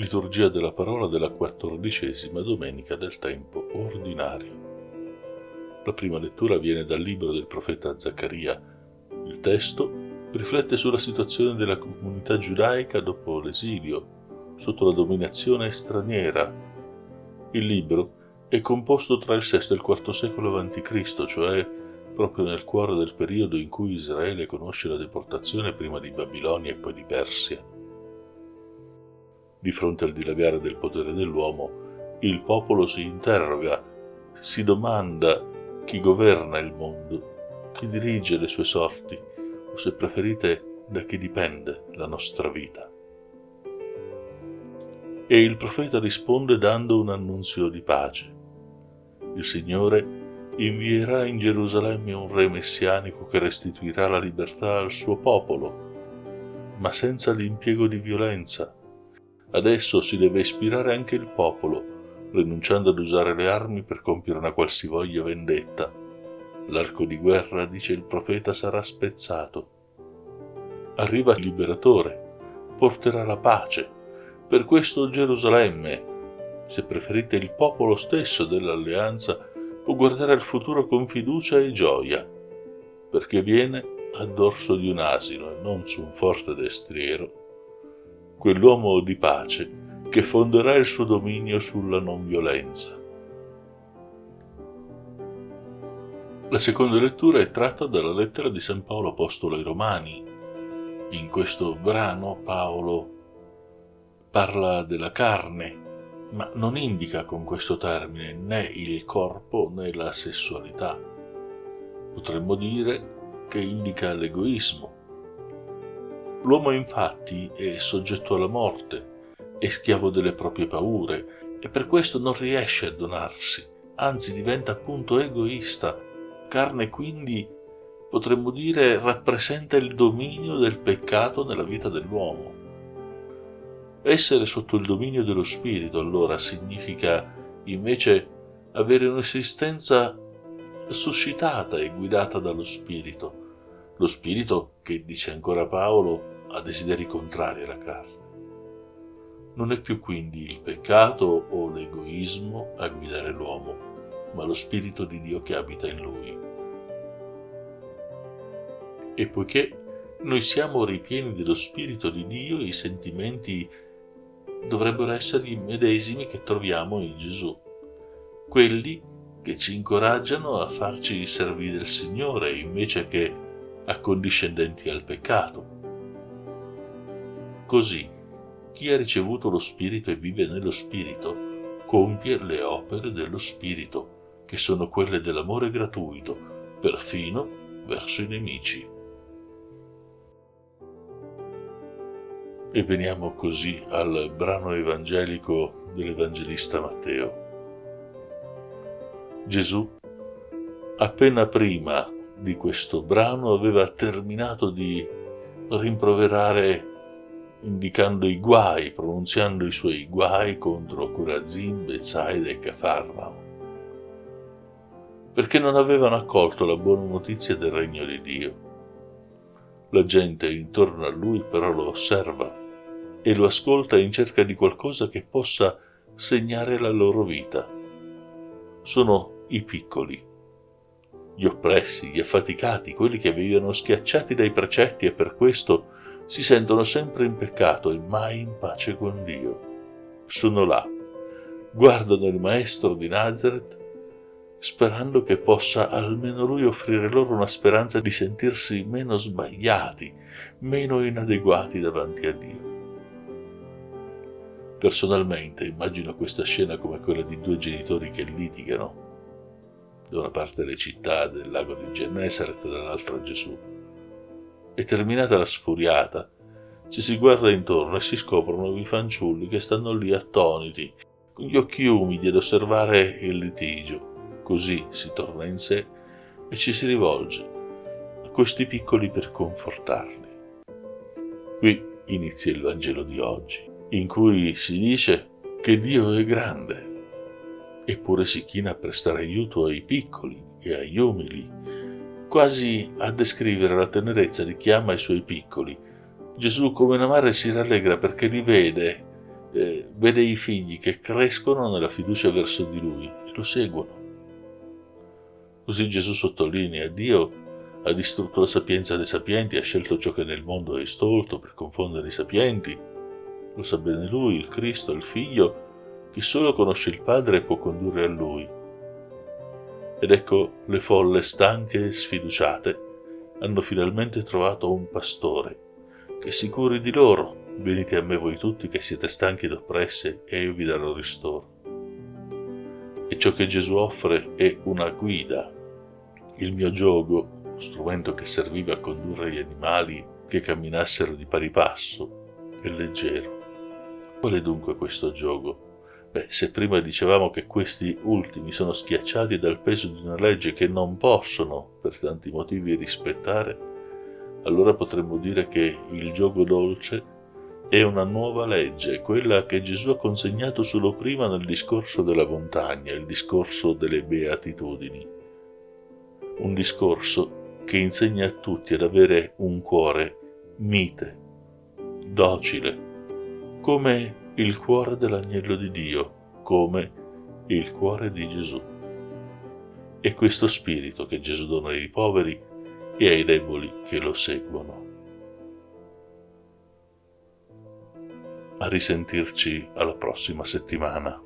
Liturgia della parola della quattordicesima domenica del tempo ordinario. La prima lettura viene dal libro del profeta Zaccaria. Il testo riflette sulla situazione della comunità giudaica dopo l'esilio, sotto la dominazione straniera. Il libro è composto tra il VI e il IV secolo a.C., cioè proprio nel cuore del periodo in cui Israele conosce la deportazione prima di Babilonia e poi di Persia. Di fronte al dilagare del potere dell'uomo, il popolo si interroga, si domanda chi governa il mondo, chi dirige le sue sorti, o se preferite da chi dipende la nostra vita. E il profeta risponde dando un annunzio di pace. Il Signore invierà in Gerusalemme un re messianico che restituirà la libertà al suo popolo, ma senza l'impiego di violenza. Adesso si deve ispirare anche il popolo rinunciando ad usare le armi per compiere una qualsivoglia vendetta. L'arco di guerra, dice il profeta, sarà spezzato. Arriva il liberatore, porterà la pace. Per questo Gerusalemme, se preferite il popolo stesso dell'alleanza, può guardare al futuro con fiducia e gioia, perché viene a dorso di un asino e non su un forte destriero, quell'uomo di pace che fonderà il suo dominio sulla non violenza. La seconda lettura è tratta dalla lettera di San Paolo Apostolo ai Romani. In questo brano Paolo parla della carne, ma non indica con questo termine né il corpo né la sessualità. Potremmo dire che indica l'egoismo. L'uomo infatti è soggetto alla morte è schiavo delle proprie paure e per questo non riesce a donarsi, anzi diventa appunto egoista. Carne quindi potremmo dire rappresenta il dominio del peccato nella vita dell'uomo. Essere sotto il dominio dello spirito allora significa invece avere un'esistenza suscitata e guidata dallo spirito, lo spirito che, dice ancora Paolo, ha desideri contrari alla carne. Non è più quindi il peccato o l'egoismo a guidare l'uomo, ma lo Spirito di Dio che abita in lui. E poiché noi siamo ripieni dello Spirito di Dio, i sentimenti dovrebbero essere i medesimi che troviamo in Gesù, quelli che ci incoraggiano a farci servire il Signore invece che accondiscendenti al peccato. Così, chi ha ricevuto lo Spirito e vive nello Spirito compie le opere dello Spirito, che sono quelle dell'amore gratuito, perfino verso i nemici. E veniamo così al brano evangelico dell'Evangelista Matteo. Gesù, appena prima di questo brano, aveva terminato di rimproverare indicando i guai, pronunziando i suoi guai contro Curazin, Bezzaida e Cafarnao, perché non avevano accolto la buona notizia del regno di Dio. La gente intorno a lui però lo osserva e lo ascolta in cerca di qualcosa che possa segnare la loro vita. Sono i piccoli, gli oppressi, gli affaticati, quelli che vivono schiacciati dai precetti e per questo si sentono sempre in peccato e mai in pace con Dio. Sono là, guardano il Maestro di Nazareth sperando che possa almeno lui offrire loro una speranza di sentirsi meno sbagliati, meno inadeguati davanti a Dio. Personalmente immagino questa scena come quella di due genitori che litigano, da una parte le città del lago di Gennesaret, dall'altra Gesù e terminata la sfuriata, ci si guarda intorno e si scoprono i fanciulli che stanno lì attoniti, con gli occhi umidi ad osservare il litigio. Così si torna in sé e ci si rivolge a questi piccoli per confortarli. Qui inizia il Vangelo di oggi, in cui si dice che Dio è grande, eppure si china a prestare aiuto ai piccoli e agli umili quasi a descrivere la tenerezza di chi ama i suoi piccoli. Gesù come una madre si rallegra perché li vede, eh, vede i figli che crescono nella fiducia verso di lui e lo seguono. Così Gesù sottolinea, Dio ha distrutto la sapienza dei sapienti, ha scelto ciò che nel mondo è stolto per confondere i sapienti. Lo sa bene lui, il Cristo, il Figlio, chi solo conosce il Padre può condurre a lui. Ed ecco le folle stanche e sfiduciate hanno finalmente trovato un pastore che si curi di loro. Venite a me voi tutti che siete stanchi ed oppressi e io vi darò ristoro. E ciò che Gesù offre è una guida. Il mio gioco, strumento che serviva a condurre gli animali che camminassero di pari passo, è leggero. Qual è dunque questo gioco? Beh, se prima dicevamo che questi ultimi sono schiacciati dal peso di una legge che non possono, per tanti motivi, rispettare, allora potremmo dire che il gioco dolce è una nuova legge, quella che Gesù ha consegnato solo prima nel discorso della montagna, il discorso delle beatitudini. Un discorso che insegna a tutti ad avere un cuore mite, docile, come il cuore dell'agnello di Dio come il cuore di Gesù. È questo spirito che Gesù dona ai poveri e ai deboli che lo seguono. A risentirci alla prossima settimana.